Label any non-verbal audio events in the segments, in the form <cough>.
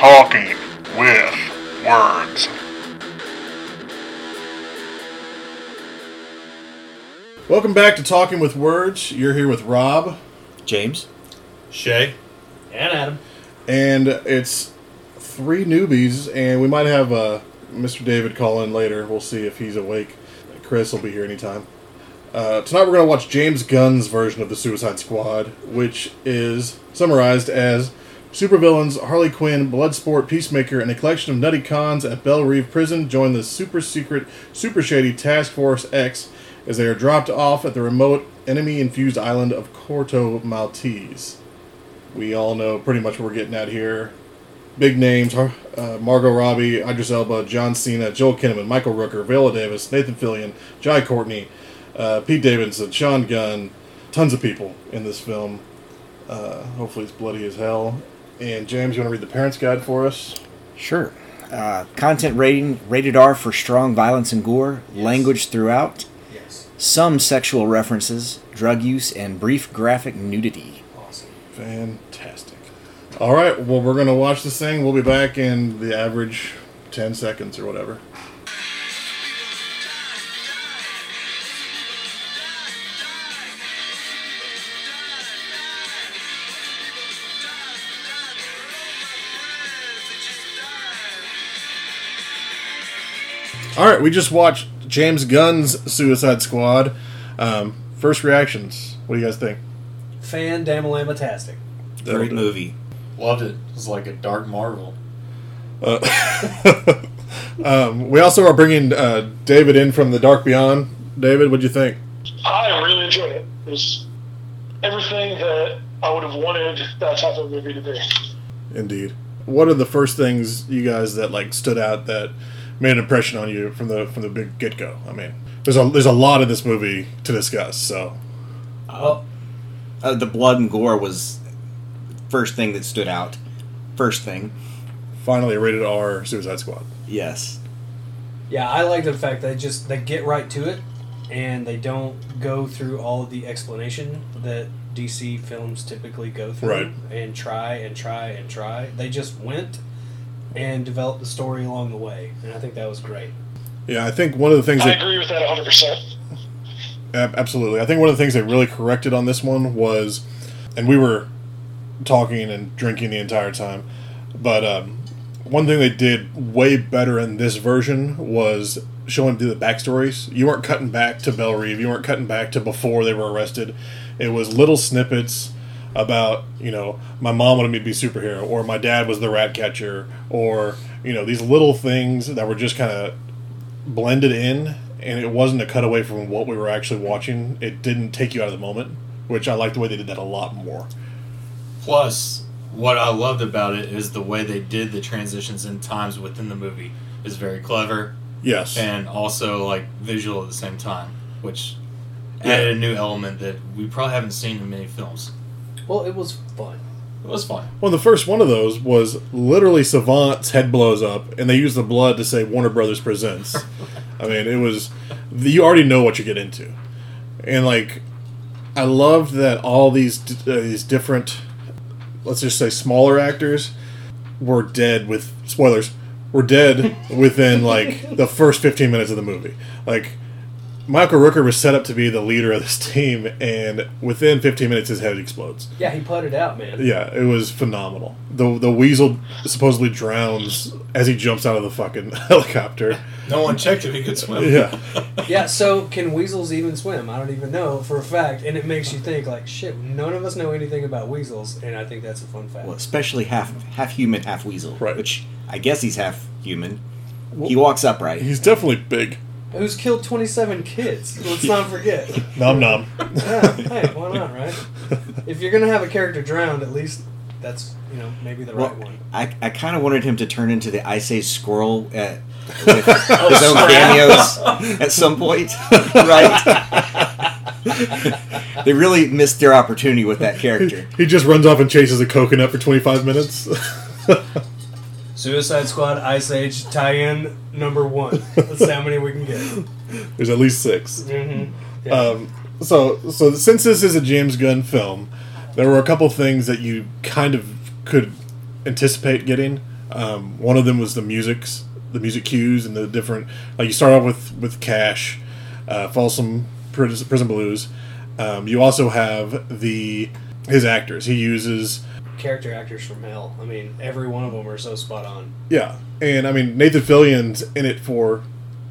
Talking with words. Welcome back to Talking with Words. You're here with Rob, James. Shay. And Adam. and it's three newbies, and we might have uh, Mr. David call in later. We'll see if he's awake. Chris will be here anytime. Uh, tonight we're going to watch James Gunn's version of the Suicide Squad, which is summarized as supervillains Harley Quinn, Bloodsport, Peacemaker, and a collection of nutty cons at Belle Reve Prison join the super secret, super shady Task Force X as they are dropped off at the remote enemy-infused island of Corto Maltese. We all know pretty much what we're getting at here. Big names: uh, Margot Robbie, Idris Elba, John Cena, Joel Kinnaman, Michael Rooker, Viola Davis, Nathan Fillion, Jai Courtney, uh, Pete Davidson, Sean Gunn. Tons of people in this film. Uh, hopefully, it's bloody as hell. And James, you want to read the parents' guide for us? Sure. Uh, content rating rated R for strong violence and gore, language throughout, Yes. some sexual references, drug use, and brief graphic nudity. Awesome. Fantastic. All right, well, we're going to watch this thing. We'll be back in the average 10 seconds or whatever. All right, we just watched James Gunn's Suicide Squad. Um, first reactions. What do you guys think? Fan Damalamatastic. Great movie. Loved it. It was like a dark marvel. <laughs> Um, we also are bringing uh, David in from the Dark Beyond. David, what'd you think? I really enjoyed it. It was everything that I would have wanted that type of movie to be. Indeed. What are the first things you guys that like stood out that made an impression on you from the from the big get go? I mean, there's a there's a lot in this movie to discuss. So Well, Uh, the blood and gore was first thing that stood out. First thing. finally, rated R Suicide Squad. Yes. yeah, I like the fact they just they get right to it, and they don't go through all of the explanation that DC films typically go through, Right. and try and try and try. They just went and develop the story along the way, and I think that was great. Yeah, I think one of the things I that agree with that 100%. Absolutely. I think one of the things they really corrected on this one was, and we were talking and drinking the entire time, but um, one thing they did way better in this version was showing the backstories. You weren't cutting back to Belle Reve. You weren't cutting back to before they were arrested. It was little snippets about you know my mom wanted me to be a superhero or my dad was the rat catcher or you know these little things that were just kind of blended in and it wasn't a cutaway from what we were actually watching. It didn't take you out of the moment which i like the way they did that a lot more. Plus, what I loved about it is the way they did the transitions and times within the movie is very clever. Yes. And also like visual at the same time, which added a new element that we probably haven't seen in many films. Well, it was fun. It was fun. well the first one of those was literally savant's head blows up and they use the blood to say warner brothers presents <laughs> i mean it was you already know what you get into and like i loved that all these uh, these different let's just say smaller actors were dead with spoilers were dead <laughs> within like the first 15 minutes of the movie like michael rooker was set up to be the leader of this team and within 15 minutes his head explodes Yeah, he put it out, man. yeah it was phenomenal the the weasel supposedly drowns as he jumps out of the fucking <laughs> helicopter No one checked if he could swim. yeah <laughs> Yeah, so can weasels even swim? I don't even know for a fact, and it makes you think like, shit, none of us know anything about weasels, and I think that's a fun fact. Well, especially half half human, half weasel. Right. Which I guess he's half human. he walks upright. he's definitely big Who's killed twenty seven kids? Let's not forget. <laughs> nom nom Yeah, hey, why not, right? If you're gonna have a character drowned, at least that's you know maybe the right one. I, I kind of wanted him to turn into the Ice Age squirrel at, with <laughs> his own oh, cameos <laughs> at some point, right? they really missed their opportunity with that character. he just runs off and chases a coconut for 25 minutes Suicide Squad Ice Age tie-in number one. Let's see how many we can get. <laughs> there's at least 6 Mm-hmm. Yeah. um, so so since this is a James Gunn film, there were a couple things that you kind of could anticipate getting. Um, one of them was the musics, the music cues, and the different. Like you start off with with Cash, uh, Folsom Prison, Prison Blues. Um, you also have the his actors. He uses Character actors from hell. I mean, every one of them are so spot on. yeah, and I mean Nathan Fillion's in it for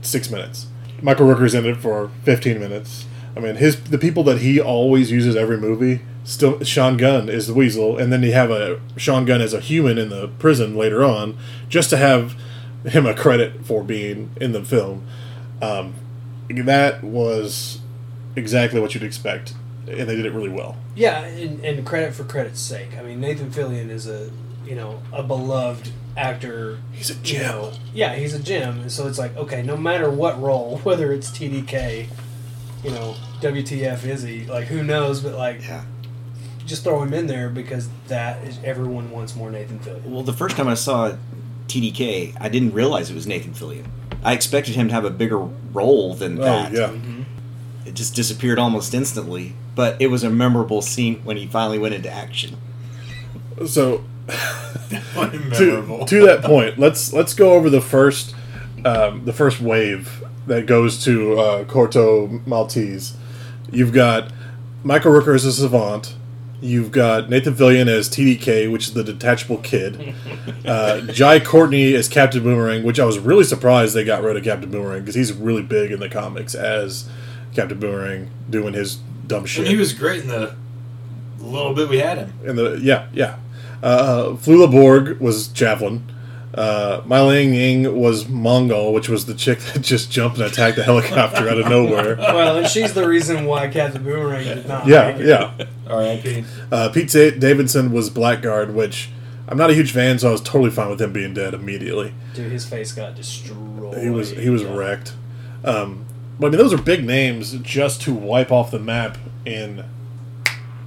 six minutes. Michael Rooker's in it for fifteen minutes. I mean his the people that he always uses every movie. Still, Sean Gunn is the Weasel, and then you have a Sean Gunn as a human in the prison later on, just to have him a credit for being in the film. Um, that was exactly what you'd expect, and they did it really well. Yeah, and, and credit for credit's sake. I mean, Nathan Fillion is a you know a beloved actor. He's a you gem. know. yeah, he's a gem. So it's like okay, no matter what role, <laughs> whether it's TDK, you know, WTF is he? Like who knows? But like, Yeah. just throw him in there because that is everyone wants more Nathan Fillion. Well, the first time I saw TDK, I didn't realize it was Nathan Fillion. I expected him to have a bigger role than Oh that. yeah, mm-hmm. It just disappeared almost instantly. But it was a memorable scene when he finally went into action. so <laughs> to, to that point, let's let's go over the first um, the first wave that goes to uh, Corto Maltese. You've got Michael Rooker as a savant. You've got Nathan Fillion as TDK, which is the detachable kid. <laughs> Uh, Jai Courtney as Captain Boomerang, which I was really surprised they got rid of Captain Boomerang because he's really big in the comics as Captain Boomerang doing his dumb shit. And he was great in the little bit we had him. And the yeah, yeah. Uh, Flula Borg was Javelin. Uh, Mayling Ng was Mongal, which was the chick that <laughs> just jumped and attacked the helicopter out of nowhere. <laughs> well, and she's the reason why Captain Boomerang did not. Yeah, make it. yeah. R.I.P. Uh, Pete Davidson was Blackguard, which I'm not a huge fan, so I was totally fine with him being dead immediately. Dude, his face got destroyed. He was he was wrecked. Um, but I mean, those are big names just to wipe off the map in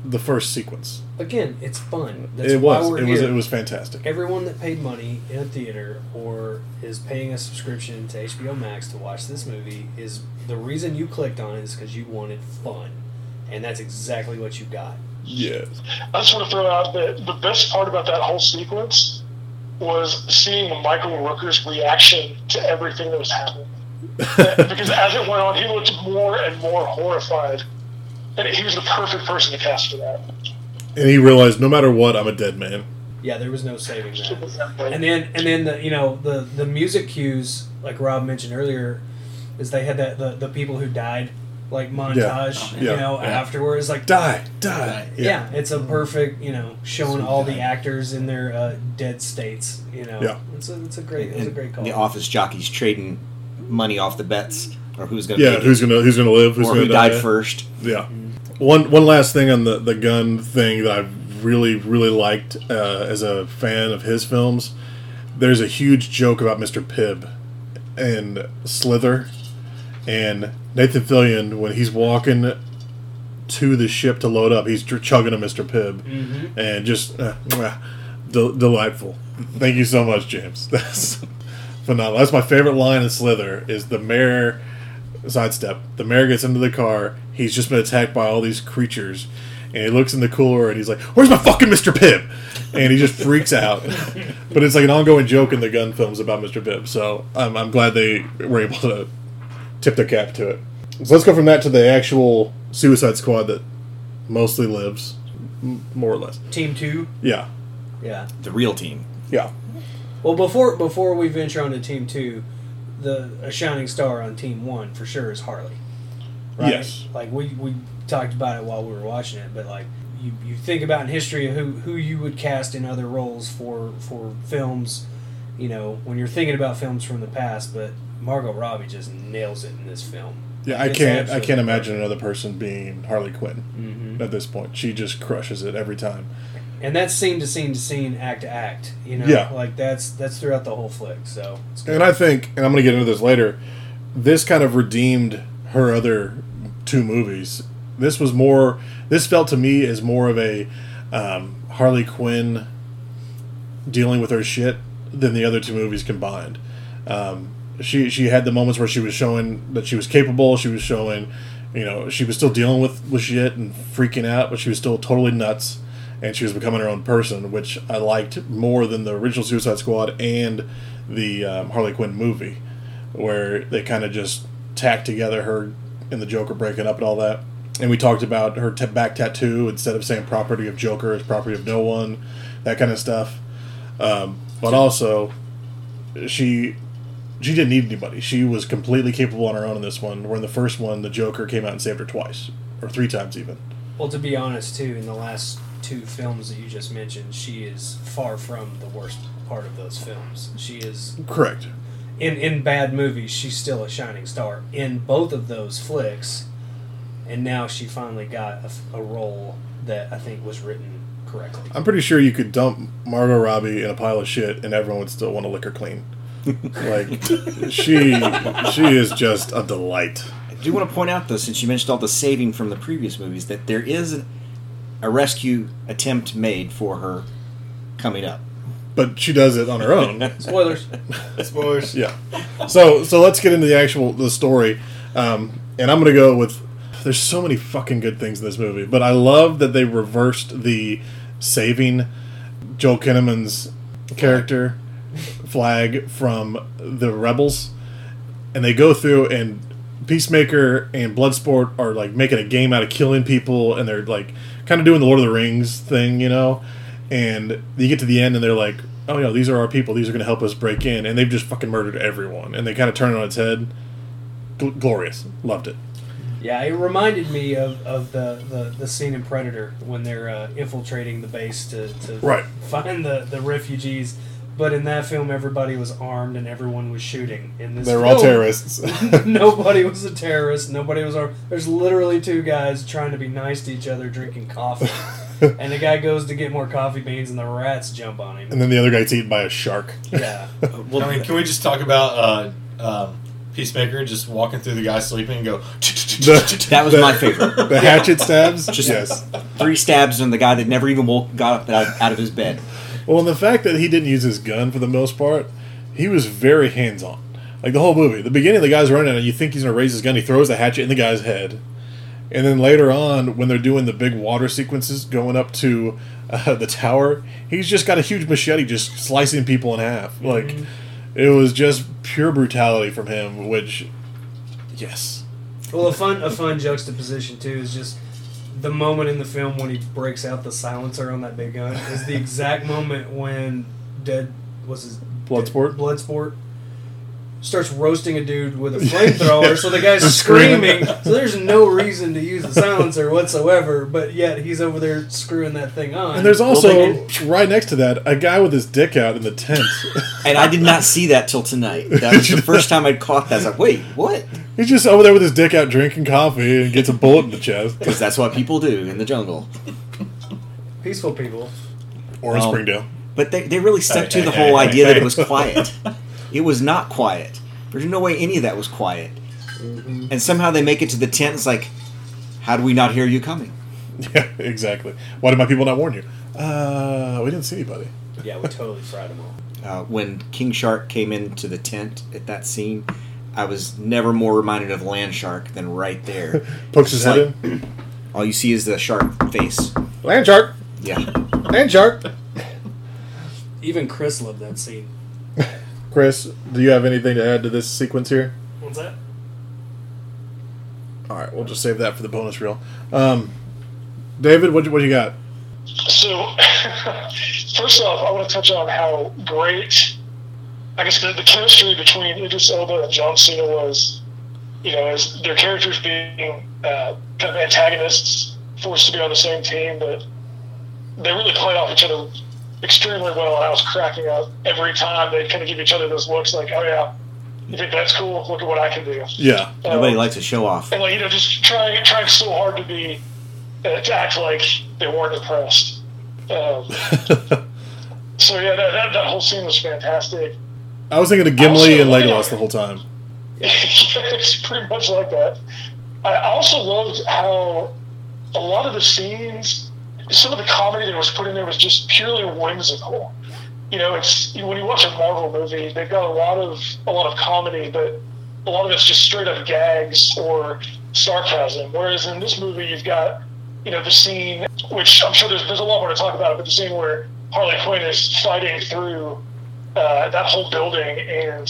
the first sequence. Again, it's fun. That's it why was we're it was here. it was fantastic. Everyone that paid money in a theater or is paying a subscription to HBO Max to watch this movie is the reason you clicked on it is because you wanted fun, and that's exactly what you got. Yes. I just want to throw out that the best part about that whole sequence was seeing Michael Rooker's reaction to everything that was happening. Because as it went on, he looked more and more horrified. And he was the perfect person to cast for that. And he realized, no matter what, I'm a dead man. Yeah, there was no saving that. And then and then the you know the the music cues like Rob mentioned earlier is they had that the, the people who died like montage you Yeah. know Yeah. afterwards like Die, die. yeah. it's a perfect you know showing all the actors in their uh, dead states you know Yeah. it's a it's a great it's a great call the office jockeys trading money off the bets or who's going to Yeah, make who's it, gonna who's gonna live? Who's or gonna who die? died first. Yeah. One one last thing on the the Gunn thing that I really really liked uh, as a fan of his films. There's a huge joke about Mr. Pibb and Slither and Nathan Fillion when he's walking to the ship to load up. He's chugging a Mr. Pibb and just uh, mwah, del- delightful. Thank you so much, James. <laughs> That's phenomenal. That's my favorite line in Slither is the mayor sidestep. The mayor gets into the car. He's just been attacked by all these creatures, and he looks in the cooler and he's like, "Where's my fucking Mr. Pibb?" And he just freaks out. <laughs> but it's like an ongoing joke in the Gunn films about Mr. Pibb. So I'm, I'm glad they were able to tip their cap to it. So let's go from that to the actual Suicide Squad that mostly lives, m- more or less. team two Yeah, yeah The real team. yeah. Well before before we venture on to team two the a shining star on team one for sure is Harley right Yes. like we we talked about it while we were watching it but like you, you think about in history of who who you would cast in other roles for for films you know when you're thinking about films from the past but Margot Robbie just nails it in this film Yeah, I It's can't. I can't imagine another person being Harley Quinn Mhm. at this point. She just crushes it every time. And that's scene to scene to scene act to act you know Yeah. like that's that's throughout the whole flick so. And I think, and I'm going to get into this later. This kind of redeemed her other two movies. This was more. This felt to me as more of a um, Harley Quinn dealing with her shit than the other two movies combined. Um, she she had the moments where she was showing that she was capable. She was showing, You know, she was still dealing with, with shit and freaking out, but she was still totally nuts, and she was becoming her own person, which I liked more than the original Suicide Squad and the um, Harley Quinn movie, where they kind of just tacked together her and the Joker breaking up and all that. And we talked about her t- back tattoo instead of saying property of Joker is property of no one, that kind of stuff. Um, but also, she she didn't need anybody. She was completely capable on her own in this one. Where in the first one, the Joker came out and saved her twice or three times even. Well, to be honest, too, in the last two films that you just mentioned, she is far from the worst part of those films. She is Correct. in in bad movies. She's still a shining star in both of those flicks, and now she finally got a role that I think was written correctly. I'm pretty sure you could dump Margot Robbie in a pile of shit and everyone would still want to lick her clean. <laughs> like she she is just a delight. I do want to point out, though, since you mentioned all the saving from the previous movies, that there is a rescue attempt made for her coming up. But she does it on her own. <laughs> Spoilers. <laughs> Spoilers. Yeah. So so let's get into the actual the story, um, and I'm gonna go with. There's so many fucking good things in this movie, but I love that they reversed the saving Joel Kinnaman's character flag from the rebels, and they go through and Peacemaker and Bloodsport are like making a game out of killing people, and they're like kind of doing the Lord of the Rings thing, you know. And you get to the end, and they're like, "Oh yeah, these are our people. These are going to help us break in," and they've just fucking murdered everyone, and they kind of turn it on its head. Gl- glorious, loved it. Yeah, it reminded me of, of the, the, the scene in Predator when they're uh, infiltrating the base to, to Right. find the, the refugees. But in that film, everybody was armed and everyone was shooting. In this They were all terrorists. <laughs> <laughs> nobody was a terrorist. Nobody was armed. There's literally two guys trying to be nice to each other, drinking coffee. <laughs> and the guy goes to get more coffee beans, and the rats jump on him. and then the other guy's eaten by a shark. Yeah. Well, I mean, can we just talk about uh, um, Peacemaker just walking through the guy sleeping and go? The- that was my favorite. The hatchet stabs. Just yes. three stabs on the guy that never even woke, got up out, out of his bed. Well, and the fact that he didn't use his gun for the most part, he was very hands on. Like the whole movie, the beginning, the guy's running and you think he's gonna raise his gun. He throws the hatchet in the guy's head, and then later on, when they're doing the big water sequences going up to uh, <laughs> the tower, he's just got a huge machete, just slicing people in half. Like it was just pure brutality from him. Which, yes, Well, a fun a fun juxtaposition too is just the moment in the film when he breaks out the silencer on that big gun is the exact moment when Dead was his Bloodsport? Bloodsport starts roasting a dude with a flamethrower, so the guy's <laughs> Screaming. screaming. So there's no reason to use the silencer whatsoever, but yet he's over there screwing that thing on. and there's also they right next to that a guy with his dick out in the tent. <laughs> And I did not see that till tonight. That was the <laughs> first time I'd caught that. I was like, wait, what? he's just over there with his dick out drinking coffee and gets a bullet in the chest. Because that's what people do in the jungle. peaceful people. Or in Well, Springdale. But they, they really stuck Hey, to hey, the hey, whole hey, idea that it was quiet. It was not quiet. There's no way any of that was quiet. And somehow they make it to the tent. It's like, how do we not hear you coming? <laughs> Yeah, exactly. Why did my people not warn you? Uh, we didn't see anybody. Yeah, we totally fried them all. <laughs> Uh, when King Shark came into the tent at that scene, I was never more reminded of Land Shark than right there. <laughs> Pokes his It's head like- <clears throat> All you see is the shark face. in. Land shark. Yeah. Land shark. Even Chris loved that scene. Chris, do you have anything to add to this sequence here? What's that? All right, we'll just save that for the bonus reel. Um, David, what what you got? So, <laughs> first off, I want to touch on how great, I guess, the, the chemistry between Idris Elba and John Cena was. You know, as their characters being uh, kind of antagonists, forced to be on the same team, but they really played off each other extremely well. And I was cracking up every time they kind of give each other those looks, like, "Oh yeah, you think that's cool? Look at what I can do." Yeah, Nobody Um, likes to show off. and like you know, just trying trying so hard to be uh, to act like they weren't impressed. Um, <laughs> so yeah, that, that that whole scene was fantastic. I was thinking of Gimli Also, and yeah. Legolas the whole time. <laughs> it's pretty much like that. I also loved how a lot of the scenes, some of the comedy that was put in there was just purely whimsical. You know, it's when you watch a Marvel movie, they've got a lot of a lot of comedy, but a lot of it's just straight up gags or sarcasm. Whereas in this movie, you've got you know the scene, which I'm sure there's there's a lot more to talk about, but the scene where Harley Quinn is fighting through uh, that whole building, and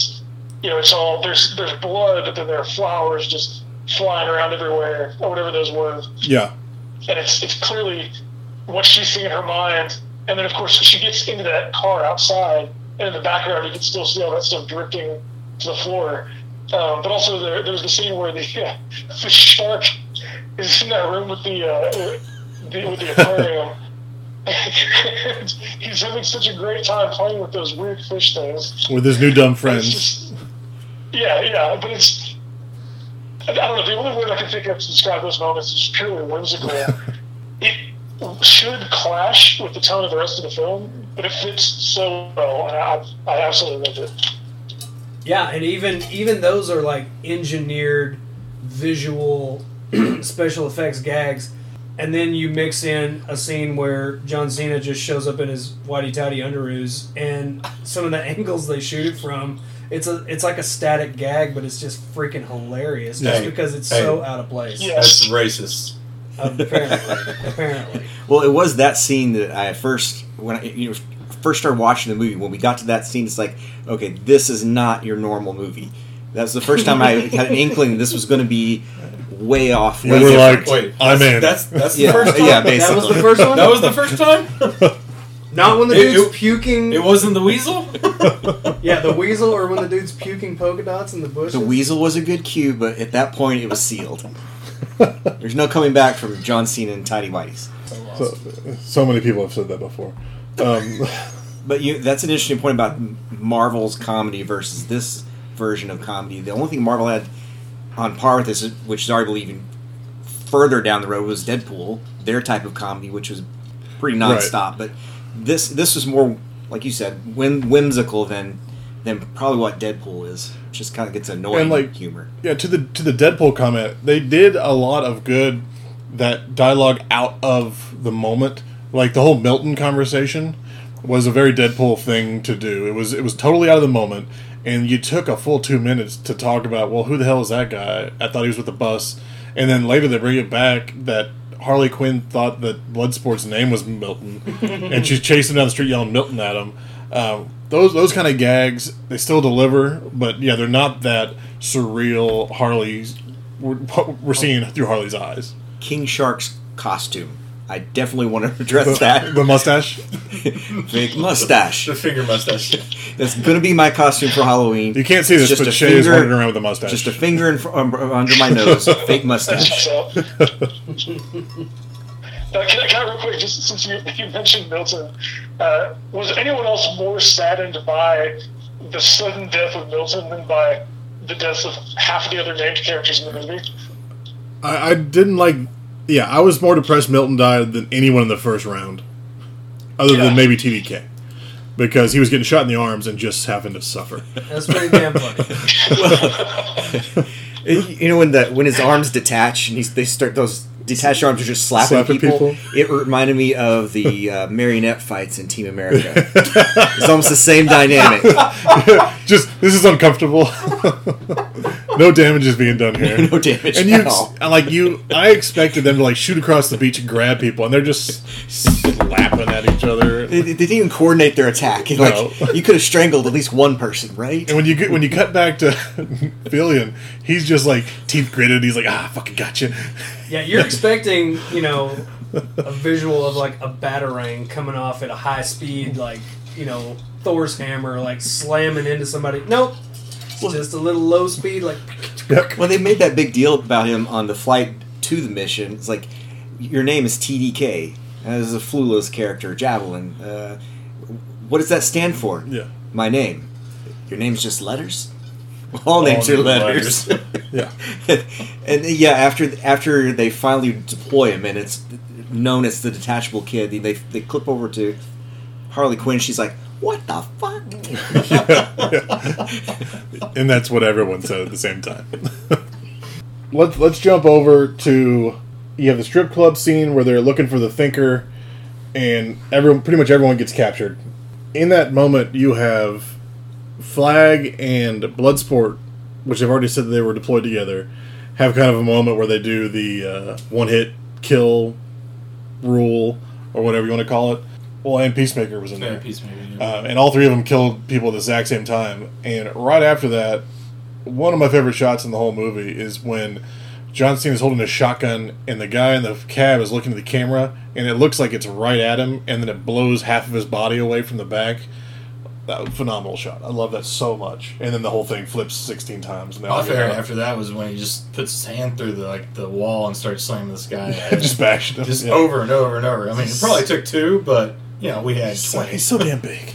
you know it's all there's there's blood, but then there are flowers just flying around everywhere, or whatever those were Yeah. and it's it's clearly what she's seeing in her mind. And then, of course, she gets into that car outside, and in the background, you can still see all that stuff drifting to the floor. Um, but also, there, there's the scene where the <laughs> the shark is in that room with the, uh, the with the aquarium. And he's having such a great time playing with those weird fish things. With his new dumb friends. just- yeah, yeah, but it's. I don't know. The only word I can think of to describe those moments is purely whimsical. <laughs> it should clash with the tone of the rest of the film, but it fits so well, and I, I absolutely loved it. Yeah, and even even those are like engineered visual <clears throat> special effects gags. And then you mix in a scene where John Cena just shows up in his whitey tidy underoos, and some of the <laughs> angles they shoot it from, it's a it's like a static gag, but it's just freaking hilarious just Hey, because it's hey. so out of place. Yeah. That's racist. Apparently, apparently. Well, it was that scene that I first when I you know first started watching the movie. When we got to that scene, it's like, okay, this is not your normal movie. That's the first time I had an inkling this was going to be way off. You way were different. like, Wait, I'm that's, in. That's that's yeah, the first time. yeah, That was the first one. That was the first time. <laughs> Not when the It- dude's it- puking. It wasn't the weasel. <laughs> yeah, the weasel, or when the dude's puking polka dots in the bush. The weasel was a good cue, but at that point, it was sealed. <laughs> There's no coming back from John Cena and Tidy Whities. So, so many people have said that before. Um, <laughs> But you—that's an interesting point about Marvel's comedy versus this version of comedy. The only thing Marvel had on par with this, which is arguably even further down the road, was Deadpool, their type of comedy, which was pretty nonstop. But this this was more, like you said, whim, whimsical than than probably what Deadpool is. Just kind of gets annoying And, like, humor. yeah, to the to the Deadpool comment, they did a lot of good that dialogue out of the moment. Like the whole Milton conversation was a very Deadpool thing to do. It was it was totally out of the moment, and you took a full two minutes to talk about well, who the hell is that guy? I thought he was with the bus, and then later they bring it back that Harley Quinn thought that Bloodsport's name was Milton, and she's chasing down the street yelling Milton at him. Um, those those kind of gags they still deliver, but yeah, they're not that surreal Harley's. We're, what we're seeing through Harley's eyes. King Shark's costume. I definitely want to address that. The mustache. Fake mustache. the finger mustache. That's going to be my costume for Halloween. You can't see this, Just but a Shay is finger- running around with a mustache. Just a finger in um, under my nose. Fake mustache. <laughs> So, uh, can, I, can I real quick, just since you, you mentioned Milton, uh, was anyone else more saddened by the sudden death of Milton than by the deaths of half of the other named characters in the movie? I, I didn't like. Yeah, I was more depressed Milton died than anyone in the first round, other Yeah. than maybe TDK, because he was getting shot in the arms and just having to suffer. That's pretty damn funny. <laughs> It- <laughs> you know when the when his arms detach and he's, they start those detached arms are just slapping, people, people. It reminded me of the uh, <laughs> marionette fights in Team America. <laughs> it's almost the same dynamic. <laughs> just this is uncomfortable. no damage is being done here. No damage and at you all. like you. I expected them to like shoot across the beach and grab people, and they're just slapping at each other. They, they didn't even coordinate their attack. Like No. you could have strangled at least one person, right? And when you get when you cut back to Fillion, he's just like teeth gritted. He's like, ah, fucking gotcha. Yeah, you're expecting, you know, a visual of like a batarang coming off at a high speed, like, you know, Thor's hammer, like slamming into somebody. Nope. It's just a little low speed, like, Yep. Well, they made that big deal about him on the flight to the mission. It's like your name is TDK as a Flula's character, Javelin. Uh, what does that stand for? Yeah. My name. Your name's just letters. <laughs> All names are letters. <laughs> Yeah. <laughs> and yeah, after after they finally deploy him, and it's known as the detachable kid, they they clip over to Harley Quinn. She's like, "What the fuck?" and that's what everyone said at the same time. let's let's jump over to you have the strip club scene where they're looking for the thinker, and everyone pretty much everyone gets captured. In that moment, you have Flag and Bloodsport, which I've already said that they were deployed together, have kind of a moment where they do the uh, one hit kill rule or whatever you want to call it. Well, and Peacemaker was in there. Peacemaker. yeah. Uh, and all three of them killed people at the exact same time. And right after that, one of my favorite shots in the whole movie is when John Cena is holding a shotgun and the guy in the cab is looking at the camera and it looks like it's right at him and then it blows half of his body away from the back. That was a phenomenal shot. I love that so much. And then the whole thing flips 16 times. And they all My get favorite out. after that was when he just puts his hand through the like the wall and starts slamming this guy. <laughs> just bashing him. just Yeah. over and over and over. I mean, it probably took two, but you know, we had So, twenty. he's so damn big.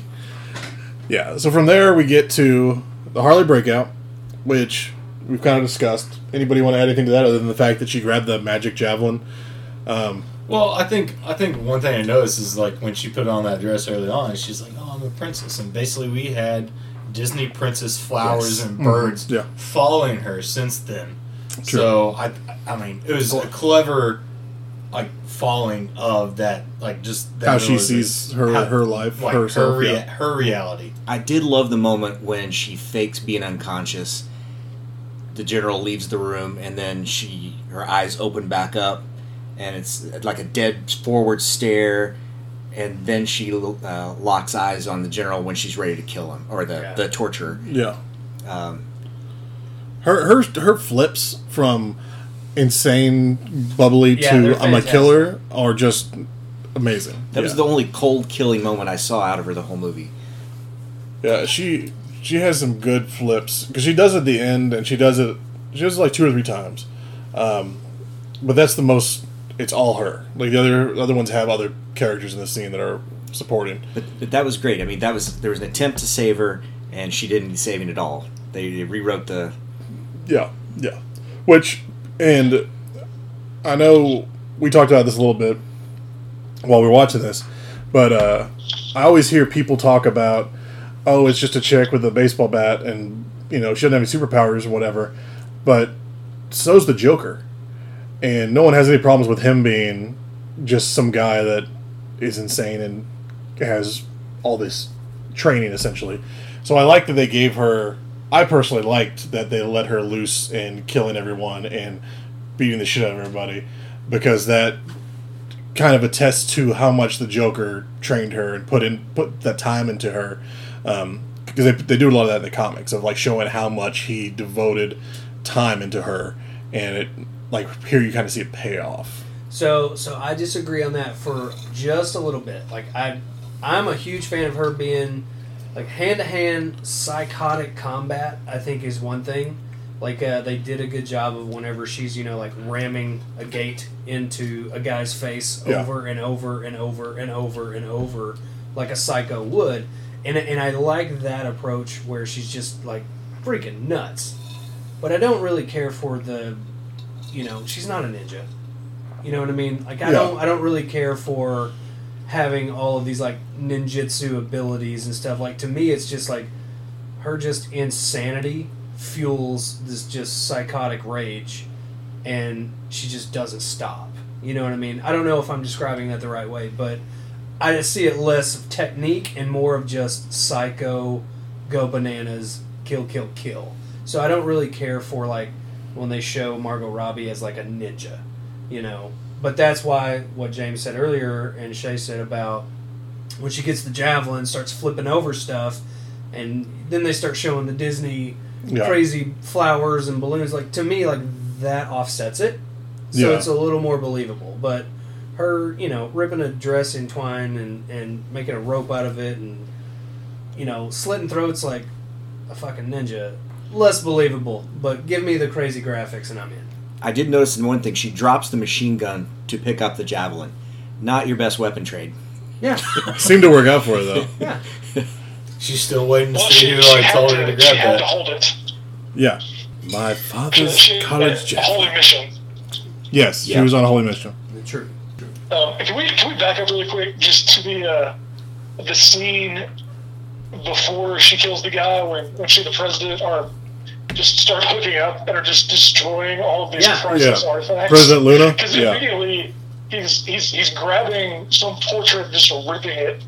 Yeah, so from there we get to the Harley breakout, which we've kind of discussed. Anybody want to add anything to that other than the fact that she grabbed the magic javelin? Um, Well, I think I think one thing I noticed is like when she put on that dress early on, she's like, "Oh, I'm a princess," and basically we had Disney princess flowers Yes. and birds Mm-hmm. Yeah. following her since then. True. So I, I mean, it was a clever like following of that, like just that how she was a- sees her how- her life, like herself. her rea- yeah. her reality. I did love the moment when she fakes being unconscious. The general leaves the room, and then she her eyes open back up, and it's like a dead forward stare. And then she uh, locks eyes on the general when she's ready to kill him, or the, Yeah. the torturer. Yeah. Um, Her her her flips from insane bubbly Yeah, to I'm a killer are just amazing. that was the only cold killing moment I saw out of her the whole movie. Yeah, she she has some good flips because she does it at the end, and she does it. She does it like two or three times, um, but that's the most. It's all her. Like the other other ones have other characters in the scene that are supporting. But, but that was great. I mean, that was there was an attempt to save her, and she didn't need saving at all. They, they rewrote the. Yeah, yeah. Which and I know we talked about this a little bit while we were watching this, but uh, I always hear people talk about, oh, it's just a chick with a baseball bat, and you know she doesn't have any superpowers or whatever. But so's the Joker, and no one has any problems with him being just some guy that is insane and has all this training essentially. So I like that they gave her. I personally liked that they let her loose and killing everyone and beating the shit out of everybody because that kind of attests to how much the Joker trained her and put in put that time into her. Um, because they, they do a lot of that in the comics of like showing how much he devoted time into her, and it like here you kind of see it pay off. So so I disagree on that for just a little bit. Like I I'm a huge fan of her being like hand to hand psychotic combat. I think is one thing. Like uh, they did a good job of whenever she's you know like ramming a gate into a guy's face Yeah. over and over and over and over and over like a psycho would. And, and I like that approach where she's just like freaking nuts. But I don't really care for the, you know, she's not a ninja. You know what I mean? Like I Yeah. don't I don't really care for having all of these like ninjutsu abilities and stuff. Like to me it's just like her just insanity fuels this just psychotic rage and she just doesn't stop. You know what I mean? I don't know if I'm describing that the right way, but I just see it less of technique and more of just psycho go bananas, kill kill kill. So I don't really care for like when they show Margot Robbie as like a ninja, you know. But that's why what James said earlier and Shay said about when she gets the javelin, starts flipping over stuff, and then they start showing the Disney Yeah. crazy flowers and balloons. Like to me, like that offsets it, so Yeah. it's a little more believable. But her, you know, ripping a dress in twine and and making a rope out of it, and you know, slitting throats like a fucking ninja, less believable. But give me the crazy graphics, and I'm in. I did notice in one thing she drops the machine gun to pick up the javelin. Not your best weapon trade. Yeah, <laughs> Seemed to work out for her though. <laughs> yeah. <laughs> She's still waiting to Well, see she, who she like had told her to to, she grab had to that. hold it. Yeah. My father's she, college a holy mission. Yes, she was on a holy mission. True. Um, can we can we back up really quick just to the uh, the scene before she kills the guy when when she and the president are just start hooking up and are just destroying all of these Yeah. priceless Yeah. artifacts. President Luna? Because Yeah. immediately he's he's he's grabbing some portrait, and just ripping it,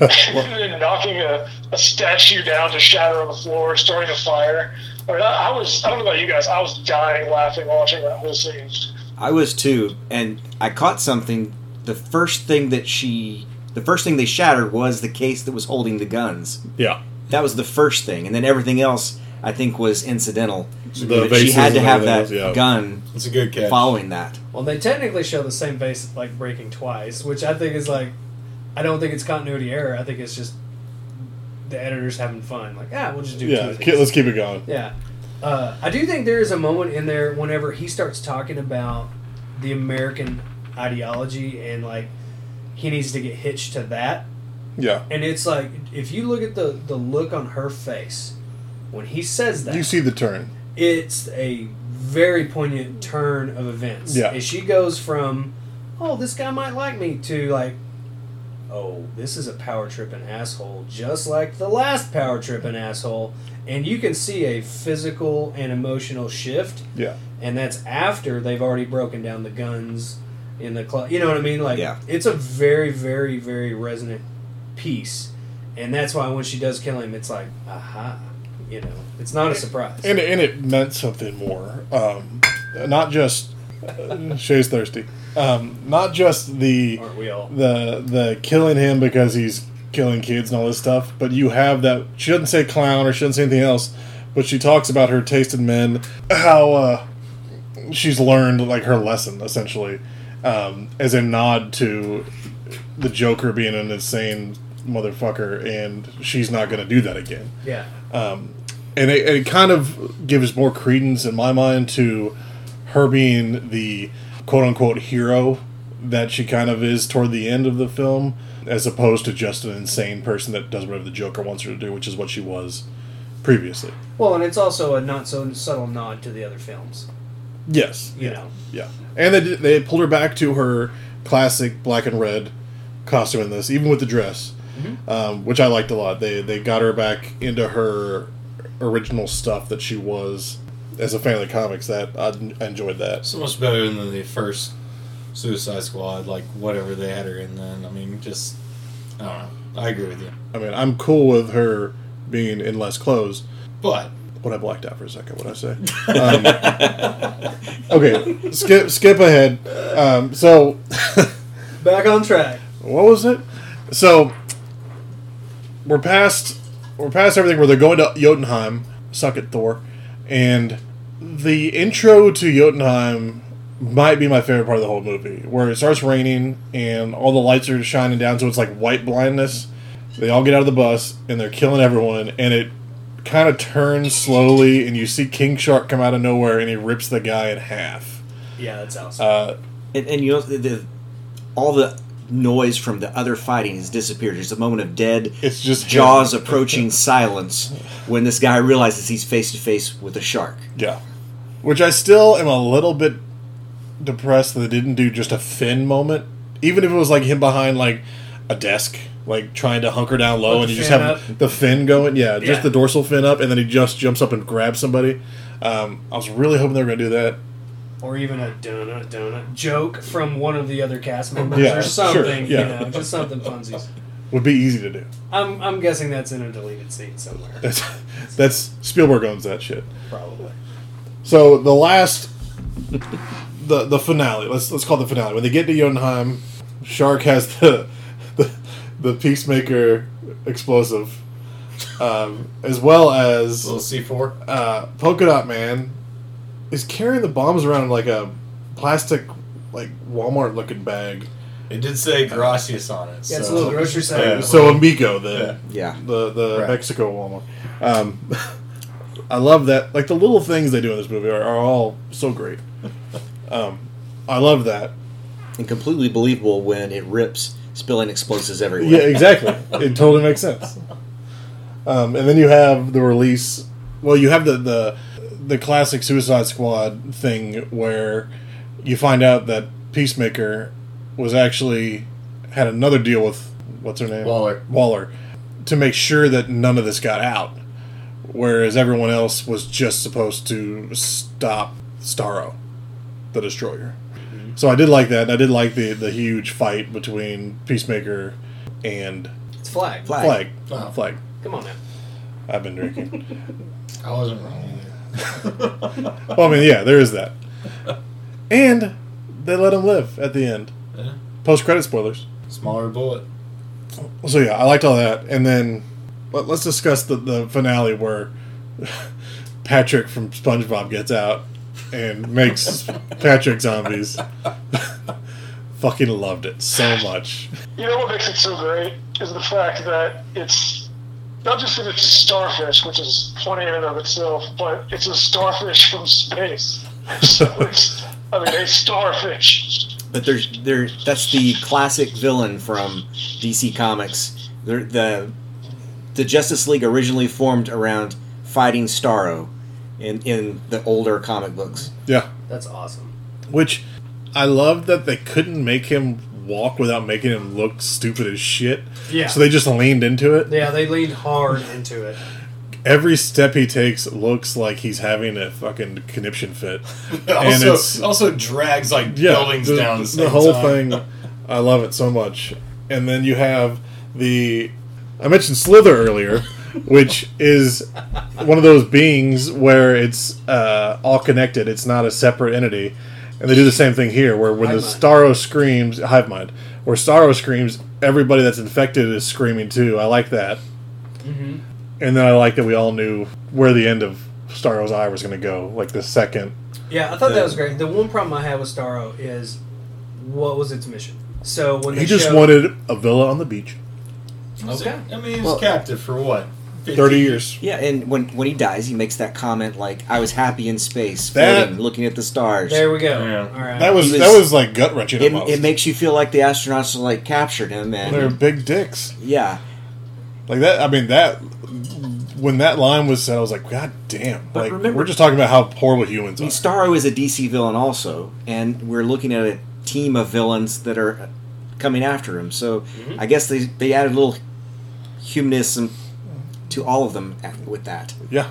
<laughs> <laughs> and then knocking a, a statue down to shatter on the floor, starting a fire. I mean, I, I was, I don't know about you guys, I was dying laughing watching that whole scene. I was too, and I caught something. The first thing that she, the first thing they shattered was the case that was holding the guns. Yeah. That was the first thing, and then everything else I think was incidental. The But she had to have that else, yeah. gun It's a good catch. following that. Well, they technically show the same face like breaking twice, which I think is like, I don't think it's continuity error. I think it's just the editors having fun. Like, ah, we'll just do Yeah. two ke- Let's keep it going. Yeah. Uh, I do think there is a moment in there whenever he starts talking about the American ideology and like he needs to get hitched to that. Yeah. And it's like if you look at the the look on her face when he says that, You see the turn. it's a very poignant turn of events. Yeah. And she goes from, oh, this guy might like me to like, oh, this is a power tripping asshole, just like the last power tripping asshole. And you can see a physical and emotional shift, Yeah. and that's after they've already broken down the guns in the club. You know what I mean? Like, Yeah. it's a very, very, very resonant piece. And that's why when she does kill him, it's like, aha. You know, it's not a surprise. And, and it meant something more. Um, not just <laughs> Shay's thirsty. Um, not just the we all? the the killing him because he's killing kids and all this stuff, but you have that. She doesn't say clown or she doesn't say anything else, but she talks about her taste in men, how uh, she's learned like her lesson essentially, um, as a nod to the Joker being an insane motherfucker, and she's not going to do that again Yeah. um, and it, it kind of gives more credence in my mind to her being the quote unquote hero that she kind of is toward the end of the film, as opposed to just an insane person that does whatever the Joker wants her to do, which is what she was previously. Well, and it's also a not so subtle nod to the other films. Yes, You know. yeah, and they did- they pulled her back to her classic black and red costume in this, even with the dress, um, which I liked a lot. They they got her back into her original stuff that she was as a fan of the comics. That I, I enjoyed that. So much better than the first Suicide Squad, like whatever they had her in then. I mean, just I don't know. I agree with you, I mean, I'm cool with her being in less clothes. but What I blacked out for a second. What I say? Um, <laughs> okay, skip skip ahead. Um, so. <laughs> Back on track. what was it? So we're past we're past everything where they're going to Jotunheim, suck it Thor, and the intro to Jotunheim might be my favorite part of the whole movie, where it starts raining and all the lights are shining down, so it's like white blindness. They all get out of the bus and they're killing everyone, and it kind of turns slowly, and you see King Shark come out of nowhere and he rips the guy in half. Yeah, that's awesome. Uh, And, and you know, the, the, all the noise from the other fighting has disappeared. There's a moment of dead it's just him. jaws approaching <laughs> silence when this guy realizes he's face to face with a shark. Yeah. Which I still am a little bit depressed that they didn't do just a fin moment. Even if it was like him behind like a desk, like trying to hunker down low Put and you just have up. the fin going. Yeah, just Yeah. the dorsal fin up and then he just jumps up and grabs somebody. Um, I was really hoping they were going to do that. or even a donut donut joke from one of the other cast members Yeah, or sure, something. yeah. You know, just something funsies. Would be easy to do. I'm I'm guessing that's in a deleted scene somewhere. That's, that's Spielberg owns that shit. Probably. So the last, <laughs> the the finale. Let's let's call it the finale. When they get to Jotunheim, Shark has the the, the peacemaker explosive, um, as well as little C four. uh, Polka Dot Man is carrying the bombs around in like a plastic, like Walmart looking bag. It did say gracias on it. Yeah, it's a so- little grocery store. Yeah. So Amigo, the Yeah. the the Right. Mexico Walmart. Um, <laughs> I love that. Like the little things they do in this movie are, are all so great. <laughs> Um, I love that. And completely believable when it rips, spilling explosives everywhere. Yeah, exactly. it totally makes sense. Um, and then you have the release. Well, you have the the the classic Suicide Squad thing where you find out that Peacemaker was actually had another deal with what's her name Waller. Waller to make sure that none of this got out, whereas everyone else was just supposed to stop Starro, the Destroyer. So I did like that. and I did like the the huge fight between Peacemaker and It's flag. Flag. Flag. Wow. Flag. Come on now. I've been drinking. <laughs> I wasn't wrong. <laughs> Well, I mean, yeah, there is that. And they let him live at the end. Yeah. Post credit spoilers. Smaller bullet. So yeah, I liked all that, and then let, let's discuss the, the finale where <laughs> Patrick from SpongeBob gets out and makes Patrick zombies. <laughs> Fucking loved it so much. You know what makes it so great is the fact that it's not just that it's a starfish, which is funny in and of itself, but it's a starfish from space. <laughs> So it's, I mean, a starfish. But there's there that's the classic villain from DC Comics. They're, the the Justice League originally formed around fighting Starro in in the older comic books. Yeah, That's awesome. which I love that they couldn't make him walk without making him look stupid as shit. Yeah. So they just leaned into it. Yeah, they leaned hard into it. Every step he takes looks like he's having a fucking conniption fit. <laughs> also, it's- also drags like yeah, buildings the, down. At the, the whole time. thing. I love it so much. And then you have the I mentioned Slither earlier, <laughs> which is one of those beings where it's uh, all connected. It's not a separate entity. And they do the same thing here, where when the Hive mind. Starro screams, hive mind, where Starro screams, everybody that's infected is screaming too. I like that. Mm-hmm. And then I like that we all knew where the end of Starro's eye was going to go, like the second. Yeah, I thought The- that was great. The one problem I had with Starro is what was its mission? So when He just showed- wanted a villa on the beach. Okay. I mean, he was Well- captive for what? 50 30 years. Yeah, and when when he dies, he makes that comment like, "I was happy in space, That- floating, looking at the stars." There we go. Yeah. All right. That was, He was- that was like gut wrenching. It, it makes you feel like the astronauts like captured him, and They're big dicks. yeah, Like that. I mean that. When that line was said, I was like, God damn! But like remember- we're just talking about how horrible humans I are. mean, Starro is a DC villain also, and we're looking at a team of villains that are coming after him. So mm-hmm. I guess they they added a little humanism to all of them with that. Yeah.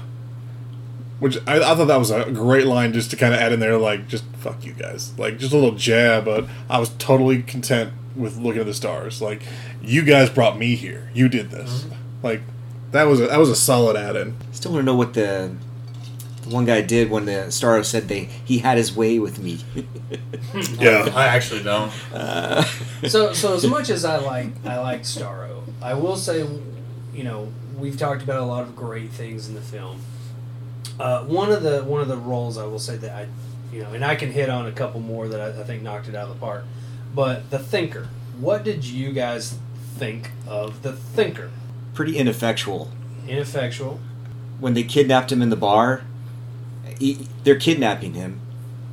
Which I, I thought that was a great line just to kind of add in there, like just fuck you guys, like just a little jab. But I was totally content with looking at the stars. Like you guys brought me here. You did this. Like that was a, that was a solid add-in. Still want to know what the, the one guy did when the Starro said they he had his way with me. Yeah. I actually don't. uh, so so as much as I like I like Starro, I will say, you know, we've talked about a lot of great things in the film. Uh, one of the one of the roles I will say that I, you know, and I can hit on a couple more that I, I think knocked it out of the park. But the Thinker, what did you guys think of the Thinker? pretty ineffectual. Ineffectual. when they kidnapped him in the bar, he, they're kidnapping him.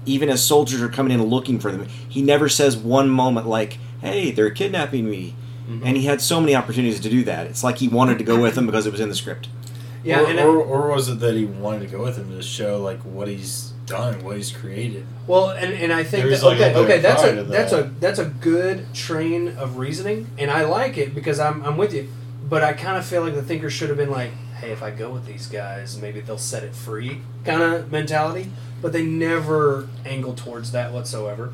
Even as soldiers are coming in looking for them, he never says one moment like, "Hey, they're kidnapping me." And he had so many opportunities to do that. It's like he wanted to go with them because it was in the script. Yeah, or, and or, or was it that he wanted to go with him to show like what he's done, what he's created? Well, and, and I think that, like okay, okay, that's a to that's a that's a good train of reasoning, and I like it because I'm I'm with you. But I kind of feel like the thinker should have been like, hey, if I go with these guys, maybe they'll set it free, kind of mentality. But they never angle towards that whatsoever.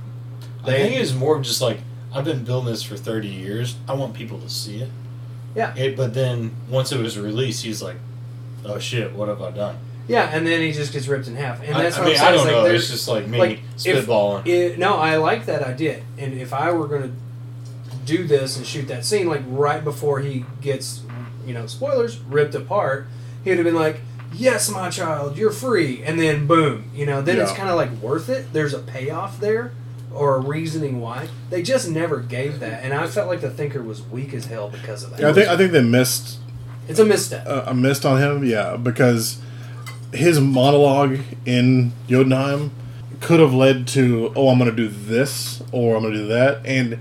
I think it was more of just like I've been building this for thirty years. I want people to see it. Yeah. It, but then once it was released, he's like, "Oh shit, what have I done?" Yeah, and then he just gets ripped in half, and that's I what mean, I'm saying. I don't like, know. there's- It's just like me like, if- spitballing. It, no, I like that idea. And if I were going to do this and shoot that scene, like right before he gets, you know, spoilers, ripped apart, he would have been like, yes, my child, you're free. And then boom, you know, then it's kind of like worth it. There's a payoff there or a reasoning why. They just never gave that. And I felt like the thinker was weak as hell because of that. Yeah, I think I think they missed it's a misstep. uh, a missed on him. Yeah, because his monologue in Jotunheim could have led to, oh, I'm going to do this or I'm going to do that, and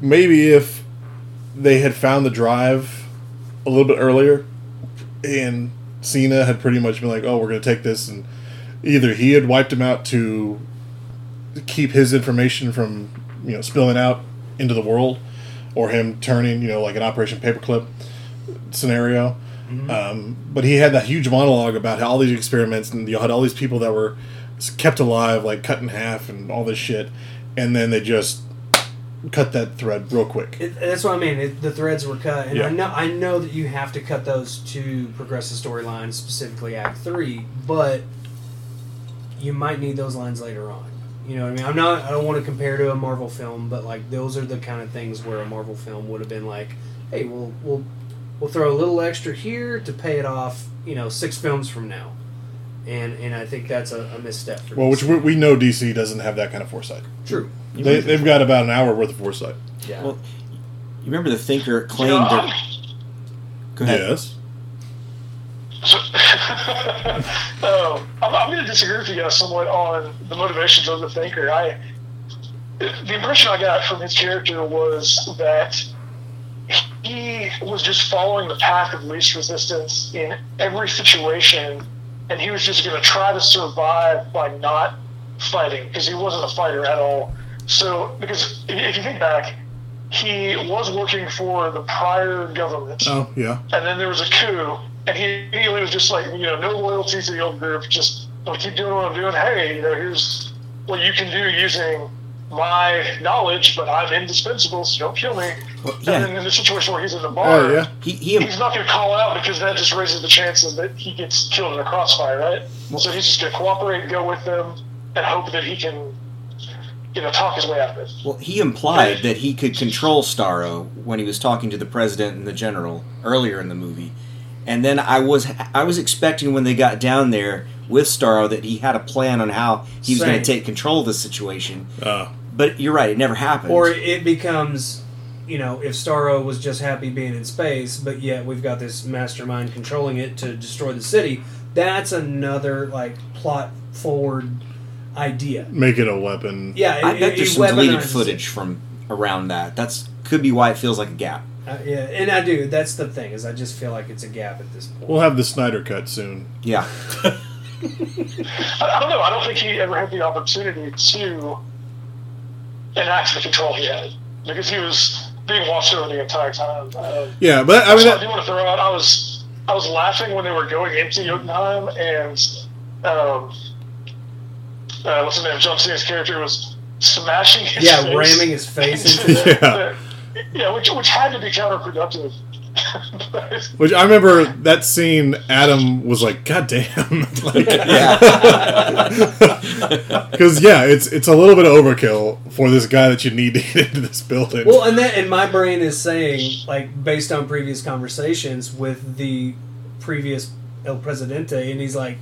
maybe if they had found the drive a little bit earlier, and Cena had pretty much been like, oh, we're going to take this, and either he had wiped him out to keep his information from you know spilling out into the world, or him turning you know like an Operation Paperclip scenario. Um, but he had that huge monologue about how all these experiments and you had all these people that were kept alive, like cut in half and all this shit, and then they just cut that thread real quick. It, that's what I mean. It, the threads were cut, and Yeah. I know I know that you have to cut those to progress the storyline, specifically Act Three. But you might need those lines later on. You know what I mean? I'm not. I don't want to compare to a Marvel film, but like those are the kind of things where a Marvel film would have been like, hey, we'll we'll we'll throw a little extra here to pay it off. You know, six films from now, and and I think that's a, a misstep for. Well, which we, we know DC doesn't have that kind of foresight. true. They, they've got about an hour worth of foresight. Yeah. Well, you remember the thinker claimed that. Go ahead. Yes. So, <laughs> um, I'm, I'm going to disagree with you guys somewhat on the motivations of the thinker. I, the impression I got from his character was that he was just following the path of least resistance in every situation, and he was just going to try to survive by not fighting because he wasn't a fighter at all. So, because if if you think back, he was working for the prior government Oh, yeah. and then there was a coup, and he immediately was just like, you know, no loyalty to the old group, just I'll keep doing what I'm doing. Hey, you know, here's what you can do using my knowledge, but I'm indispensable, so don't kill me. Well, And then in the situation where he's in the bar, Oh, yeah. he, he he's not going to call out because that just raises the chances that he gets killed in a crossfire, right? Well, so he's just going to cooperate and go with them and hope that he can, you know, talk his way out of it. well he implied that he could control Starro when he was talking to the president and the general earlier in the movie, and then I was I was expecting when they got down there with Starro that he had a plan on how he was going to take control of the situation. Uh, But you're right, it never happened. Or it becomes, you know, if Starro was just happy being in space, but yet we've got this mastermind controlling it to destroy the city. That's another like plot forward idea. make it a weapon. Yeah, I bet it- there's it some deleted footage from around that. That's could be why it feels like a gap. It. Uh, yeah, and I do. That's the thing is, I just feel like it's a gap at this point. We'll have the Snyder cut soon. Yeah, I, I don't know. I don't think he ever had the opportunity to enact the control he had because he was being watched over the entire time. Um, Yeah, but I mean, Also, I do want to throw out. I was I was laughing when they were going into Jotunheim, and um, uh, what's his name? John Cena's character was smashing his yeah, face ramming his face <laughs> into Yeah. the- yeah, which which had to be counterproductive. But- <laughs> which I remember that scene. Adam was like, "God damn!" <laughs> like, because <laughs> yeah, it's it's a little bit of overkill for this guy that you need to get into this building. Well, and that and my brain is saying, like, based on previous conversations with the previous El Presidente, and he's like,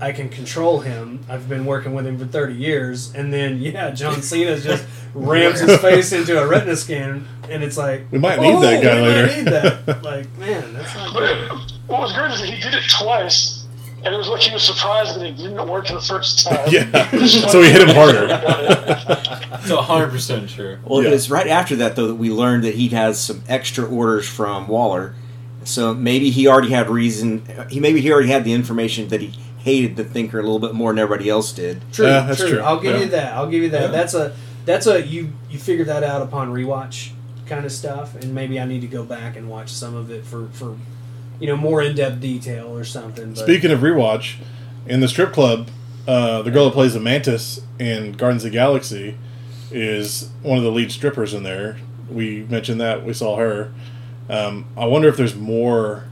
I can control him. I've been working with him for thirty years, and then yeah, John <laughs> Cena just rams his face into a retina scan, and it's like We might need that "Oh, guy we might later." need that. <laughs> Like, man, that's not But good. what was great is that he did it twice, and it was like he was surprised that it didn't work the first time. yeah, <laughs> so he hit him harder. It's hundred percent true. Well, Yeah. it's right after that though that we learned that he has some extra orders from Waller. So maybe he already had reason. He maybe he already had the information that he hated the thinker a little bit more than everybody else did. True, Yeah, that's true. true. I'll give Yeah. you that. I'll give you that. Yeah. That's a that's a you you figure that out upon rewatch kind of stuff, and maybe I need to go back and watch some of it for for you know more in depth detail or something. But Speaking of rewatch, in the strip club, uh, the girl that plays the Mantis in Guardians of the Galaxy is one of the lead strippers in there. We mentioned that we saw her. Um, I wonder if there's more.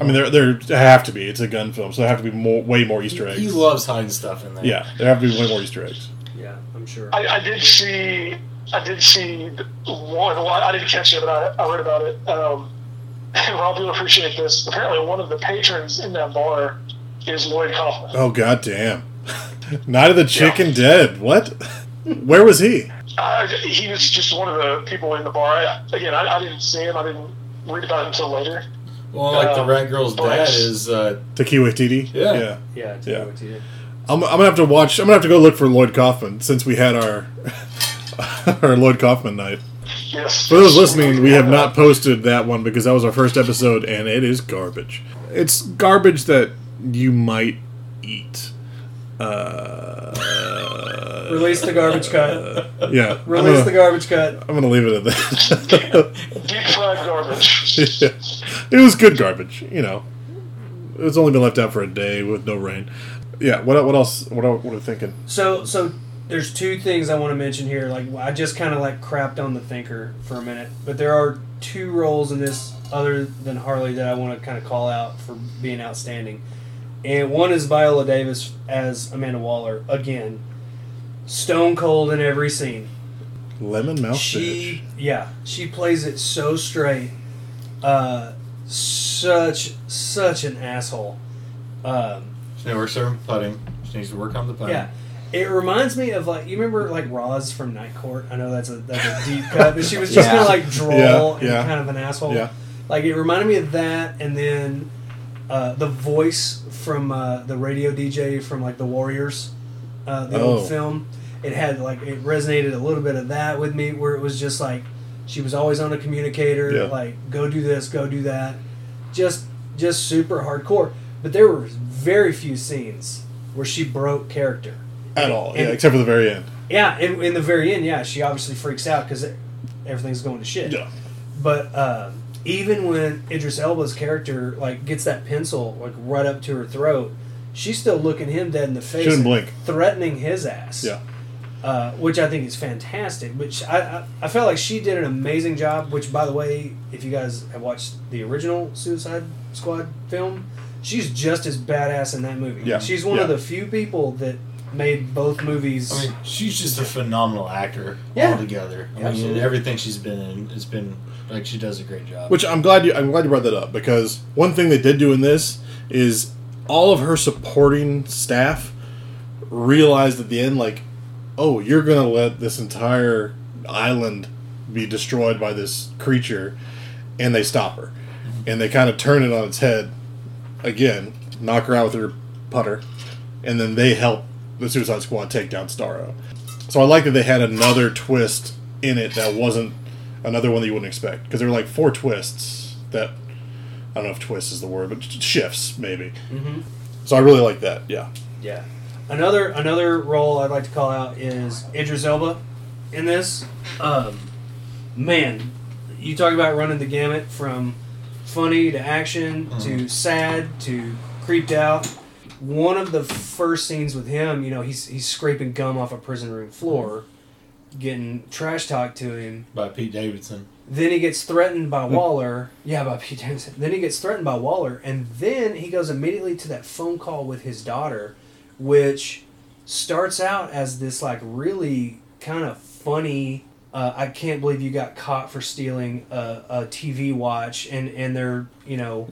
I mean, there there have to be. It's a Gunn film, so there have to be more, way more Easter eggs. He loves hiding stuff in there. Yeah, there have to be way more Easter eggs. yeah, I'm sure. I, I did see, I did see one. Well, I didn't catch it, but I, I read about it. Um, <laughs> Rob, you'll appreciate this. Apparently, one of the patrons in that bar is Lloyd Kaufman. Oh god damn! <laughs> Night of the Chicken Dead. What? Where was he? Uh, he was just one of the people in the bar. I, again, I, I didn't see him. I didn't read about him until later. Well, like the rat girl's but- dad is. Uh, Taika Waititi. Yeah. yeah. yeah, to Yeah. go. I'm, I'm gonna have to watch. I'm gonna have to go look for Lloyd Kaufman since we had our <laughs> our Lloyd Kaufman night. Yes. For those listening, we have not posted that one because that was our first episode, and it is garbage. It's garbage that you might eat. Uh, Release the garbage cut. yeah, Release gonna, the garbage cut. I'm gonna leave it at that. <laughs> Deep fried garbage. <laughs> it was good garbage, you know. It's only been left out for a day with no rain. Yeah. What what else? What are, what are we thinking? So so there's two things I want to mention here. Like I just kind of like crapped on the thinker for a minute, but there are two roles in this other than Harley that I want to kind of call out for being outstanding. and one is Viola Davis as Amanda Waller again, stone cold in every scene. Lemon mouth She, yeah, she plays it so straight. Uh, such such an asshole. Um, She needs to work serving putting. She needs to work on the putting. yeah, it reminds me of like you remember like Roz from Night Court. I know that's a that's a deep cut, but she was just Yeah. kind of like droll Yeah, and yeah. kind of an asshole. Yeah. Like it reminded me of that, and then uh, the voice from uh, the radio DJ from like the Warriors, uh, the Oh. old film. It had like it resonated a little bit of that with me, where it was just like she was always on a communicator, Yeah. like go do this, go do that, just just super hardcore. But there were very few scenes where she broke character at all. Yeah, And- except for the very end. Yeah, in, in the very end, yeah, she obviously freaks out because everything's going to shit. Yeah. But uh, even when Idris Elba's character like gets that pencil like right up to her throat, she's still looking him dead in the face, Shouldn't blink. threatening his ass. Yeah. Uh, which I think is fantastic. But she, I, I, I felt like she did an amazing job. Which, by the way, if you guys have watched the original Suicide Squad film, she's just as badass in that movie. Yeah. She's one of the few people that made both movies. I mean, she's just a phenomenal actor Yeah. altogether. I mean, Absolutely. everything she's been in has been like she does a great job. Which I'm glad you I'm glad you brought that up because one thing they did do in this is all of her supporting staff realized at the end like, oh, you're gonna let this entire island be destroyed by this creature, and they stop her, and they kind of turn it on its head again, knock her out with her putter, and then they help the Suicide Squad take down Starro. So I like that they had another twist in it that wasn't another one that you wouldn't expect because there were like four twists that I don't know if twist is the word, but shifts maybe. Mhm. So I really like that. Yeah, Yeah. Another another role I'd like to call out is Idris Elba in this. Um, man, you talk about running the gamut from funny to action to sad to creeped out. One of the first scenes with him, you know, he's he's scraping gum off a prison room floor, getting trash talked to him. by Pete Davidson. Then he gets threatened by Waller. Yeah, by Pete Davidson. Then he gets threatened by Waller, and then he goes immediately to that phone call with his daughter, which starts out as this like really kind of funny. Uh, I can't believe you got caught for stealing a, a TV watch, and and they're you know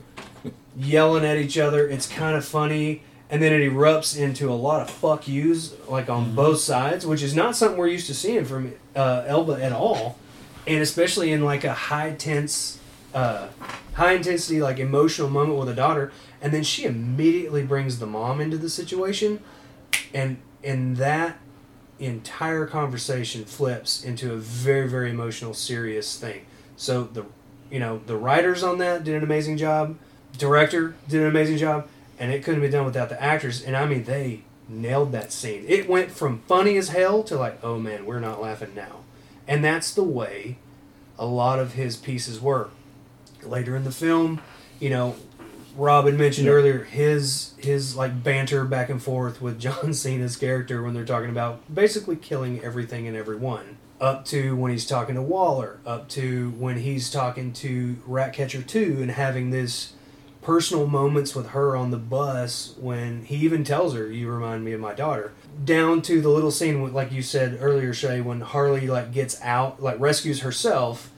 yelling at each other. It's kind of funny. And then it erupts into a lot of fuck yous, like on both sides, which is not something we're used to seeing from uh, Elba at all and especially in like a high tense uh, high intensity like emotional moment with a daughter and then she immediately brings the mom into the situation and and that entire conversation flips into a very very emotional serious thing. So the you know the writers on that did an amazing job director did an amazing job and it couldn't be done without the actors. And i mean they nailed that scene. It went from funny as hell to like oh man we're not laughing now. And that's the way a lot of his pieces were. Later in the film, you know, Rob had mentioned Yeah. earlier his his like banter back and forth with John <laughs> Cena's character when they're talking about basically killing everything and everyone. Up to when he's talking to Waller, up to when he's talking to Ratcatcher 2 and having this personal moments with her on the bus when he even tells her, "You remind me of my daughter." Down to the little scene, with, like you said earlier, Shay, when Harley like gets out, like rescues herself,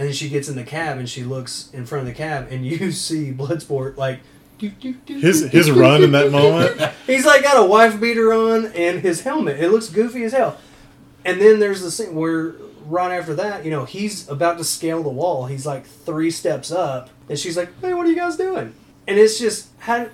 and then she gets in the cab and she looks in front of the cab, and you <laughs> see Bloodsport like. his his run in that moment. <laughs> He's like got a wife beater on and his helmet. It looks goofy as hell. And then there's the scene where right after that, you know, he's about to scale the wall. He's like three steps up, and she's like, "Hey, what are you guys doing?" And it's just had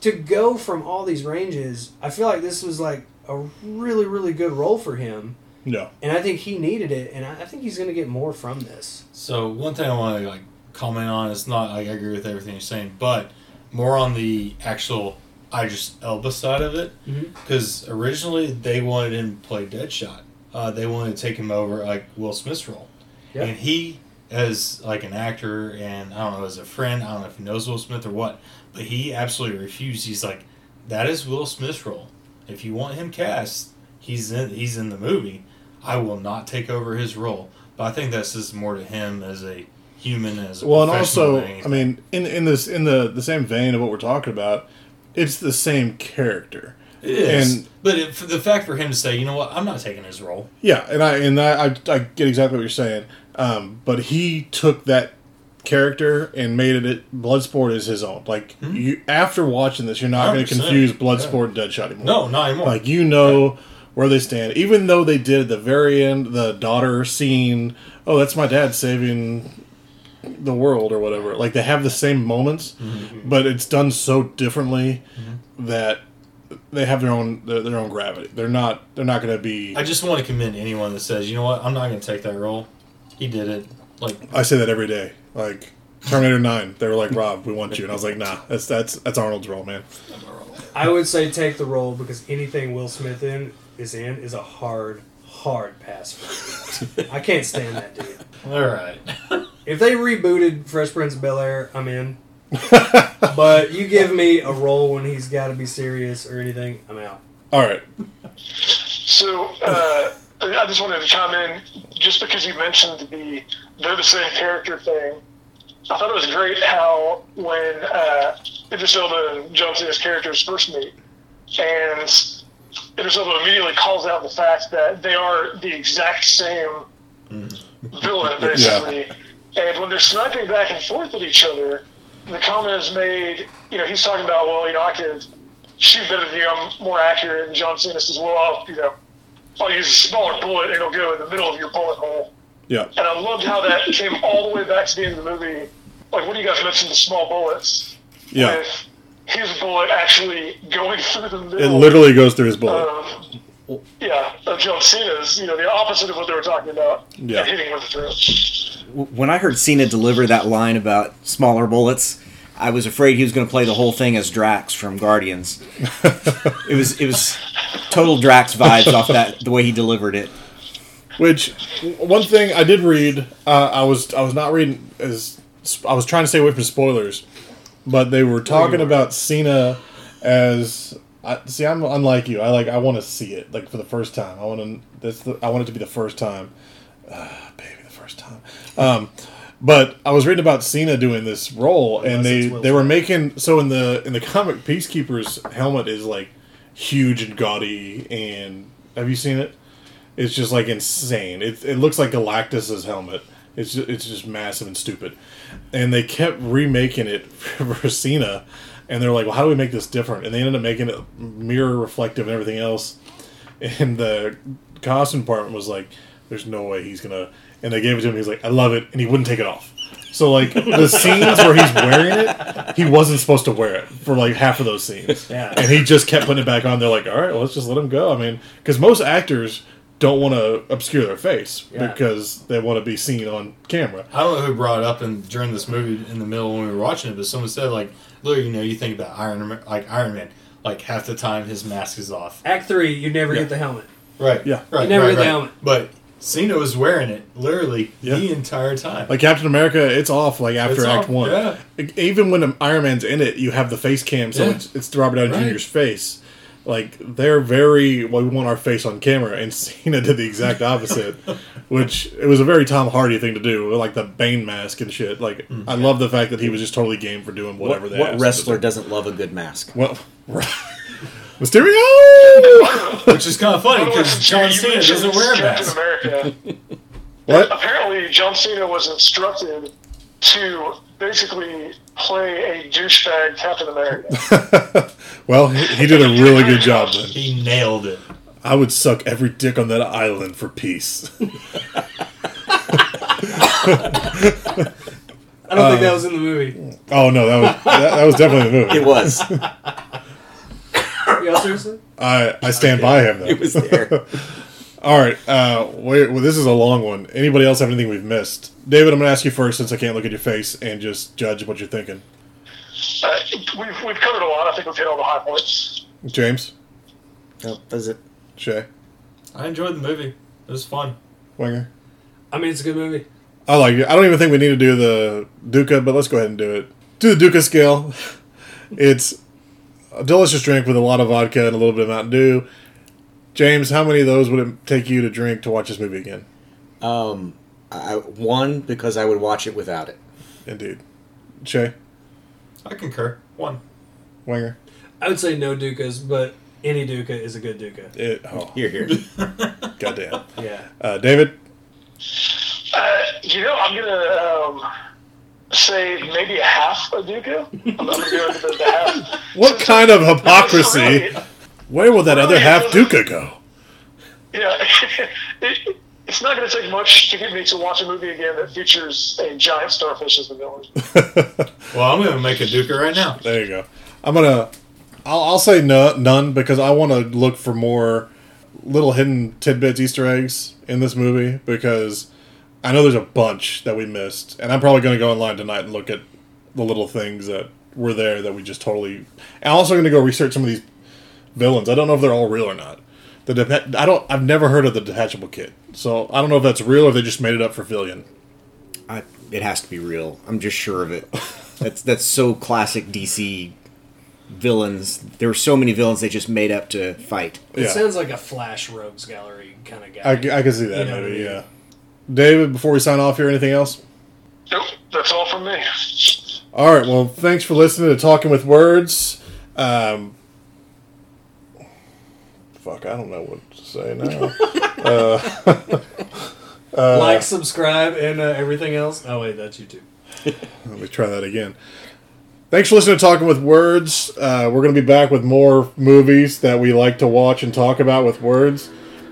to go from all these ranges. I feel like this was like a really, really good role for him, No, and I think he needed it, and I I think he's going to get more from this. So one thing I want to like comment on is not like I agree with everything you're saying, but more on the actual Idris Elba side of it. Because originally they wanted him to play Deadshot. Uh, they wanted to take him over like Will Smith's role, Yeah. and he as like an actor and I don't know as a friend I don't know if he knows Will Smith or what, but he absolutely refused. He's like, that is Will Smith's role. If you want him cast, he's in he's in the movie. I will not take over his role. But I think that's just more to him as a human, as a well, and also, I mean, in in this in the the same vein of what we're talking about, it's the same character. It is. And- but it, the fact for him to say, you know what, I'm not taking his role. Yeah, and I and I, I, I get exactly what you're saying. Um, but he took that character and made it Bloodsport is his own. Like you, after watching this, you're not going to 100%, confuse Bloodsport and Deadshot anymore. No, not anymore. Like you know where they stand, even though they did at the very end the daughter scene. Oh, that's my dad saving the world or whatever. Like they have the same moments, mm-hmm. but it's done so differently that they have their own their, their own gravity. They're not they're not going to be. I just want to commend anyone that says, you know what, I'm not going to take that role. He did it. Like, I say that every day. Like Terminator Nine, they were like, "Rob, we want you," and I was like, "Nah, that's that's that's Arnold's role, man." I would say take the role because anything Will Smith in is in is a hard, hard pass. For me. I can't stand that dude. all right. <laughs> If they rebooted Fresh Prince of Bel Air, I'm in. but you give me a role when he's got to be serious or anything, I'm out. All right, So uh, I just wanted to chime in, just because you mentioned the they're the same character thing. I thought it was great how when uh, Idris Elba and John Cena's characters first meet, and Elba immediately calls out the fact that they are the exact same mm. villain, <laughs> basically. And when they're sniping back and forth at each other, the comment is made. You know, he's talking about, well, you know, I could shoot better than you. I'm more accurate. And John Cena says, well, I'll, you know, I'll use a smaller bullet and it'll go in the middle of your bullet hole. yeah, And I loved how that came all the way back to the end of the movie. Like when you guys mentioned the small bullets, yeah. with his bullet actually going <laughs> through the middle. It literally goes through his bullet. of, yeah, of John Cena's. You know, the opposite of what they were talking about. Yeah. and hitting with the throat. when I heard Cena deliver that line about smaller bullets, I was afraid he was going to play the whole thing as Drax from Guardians. <laughs> it was it was total Drax vibes off that the way he delivered it. Which one thing I did read, uh, I was I was not reading as I was trying to stay away from spoilers, but they were talking about Cena as. I, see, I'm unlike you. I like. I want to see it like for the first time. I want to. This. The, I want it to be the first time. Uh, baby, the first time. Um, but I was reading about Cena doing this role, and Unless they they were making so in the in the comic Peacekeeper's helmet is like huge and gaudy. And have you seen it? It's just like insane. It, it looks like Galactus's helmet. It's just, it's just massive and stupid. And they kept remaking it <laughs> for Cena, and they're like, "Well, how do we make this different?" And they ended up making it mirror reflective and everything else. And the costume department was like, "There's no way he's gonna." And they gave it to him. He's like, "I love it," and he wouldn't take it off. So like the <laughs> scenes where he's wearing it, he wasn't supposed to wear it for like half of those scenes. Yeah. And he just kept putting it back on. They're like, all right, well, let's just let him go. I mean, because most actors don't want to obscure their face Yeah. because they want to be seen on camera. I don't know who brought it up in, during this movie in the middle when we were watching it, but someone said, like, look, you know, you think about Iron Man, like Iron Man, like half the time his mask is off. Act three, you never Yeah. get the helmet. Right. Yeah. Right. You never right, get the helmet. But Cena was wearing it literally Yeah. the entire time. Like Captain America, it's off like after It's Act off, One. yeah. Like, Even when Iron Man's in it, you have the face cam, so Yeah. it's, it's Robert Downey Right. Jr.'s face. Like they're very well, we want our face on camera, and <laughs> Cena did the exact opposite, <laughs> which it was a very Tom Hardy thing to do, like the Bane mask and shit. Like Mm. I love the fact that he was just totally game for doing whatever What, they what asked him to wrestler do. doesn't love a good mask? Well, <laughs> Mysterio. Which is kind of funny By the way, because John Cena doesn't wear a mask. What? Apparently, John Cena was instructed to basically play a douchebag Captain America. <laughs> well, he, he did a really good job then. He nailed it. I would suck every dick on that island for peace. <laughs> I don't think that um, was in the movie. oh no, that was that, that was definitely the movie. It was. <laughs> Yeah, seriously? I I stand by him though. It was there. All right. Uh, wait, well, this is a long one. Anybody else have anything we've missed? David, I'm going to ask you first since I can't look at your face and just judge what you're thinking. Uh, we've, we've covered a lot. I think we've hit all the high points. James, Oh, does it? Shay, I enjoyed the movie. It was fun. Winger. I mean, it's a good movie. I like it. I don't even think we need to do the Duca, but let's go ahead and do it. Do the Duca scale. <laughs> It's a delicious drink with a lot of vodka and a little bit of Mountain Dew. James, how many of those would it take you to drink to watch this movie again? Um, I, one because I would watch it without it. Indeed. Shay, I concur. One. Winger. I would say no Dukas, but any Duka is a good Duka. It, oh, Here, here. <laughs> goddamn. Yeah. Uh, David, Uh, you know, I'm gonna um, say maybe a half a Dooku. I'm, I'm gonna go into the, the half. what <laughs> kind of hypocrisy? Really, Where will that other half it Duca go? yeah, <laughs> it, it's not gonna take much to get me to watch a movie again that features a giant starfish as the villain. <laughs> Well, I'm gonna make a Duca right now. There you go. I'm gonna. I'll, I'll say no, none because I want to look for more little hidden tidbits, Easter eggs in this movie because I know there's a bunch that we missed, and I'm probably gonna go online tonight and look at the little things that were there that we just totally. I'm also gonna go research some of these villains. I don't know if they're all real or not. The de- I don't. I've never heard of the Detachable Kid, so I don't know if that's real or they just made it up for Villian. I, it has to be real. I'm just sure of it. That's that's so classic DC villains. There were so many villains they just made up to fight. It Yeah. sounds like a Flash Rogues Gallery kind of guy. I, I can see that You know what I mean? Yeah. David, before we sign off here, anything else? Nope, that's all from me. All right. Well, thanks for listening to Talking with Words. Um, fuck, I don't know what to say now. <laughs> <laughs> Uh, like, subscribe, and uh, everything else. Oh wait, that's YouTube. <laughs> Let me try that again. Thanks for listening to Talking with Words. Uh, we're going to be back with more movies that we like to watch and talk about with words.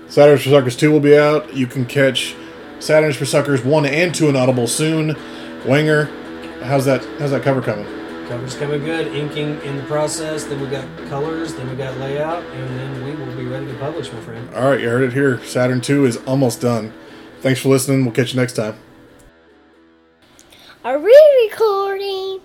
Saturdays for Suckers 2 will be out. You can catch Saturdays for Suckers 1 and 2 in Audible soon. Wanger, how's that how's that cover coming? Cover's coming good. Inking in the process. Then we got colors. Then we got layout, and then we will be ready to publish, my friend. All right, you heard it here. Saturn 2 is almost done. Thanks for listening. We'll catch you next time. Are we recording?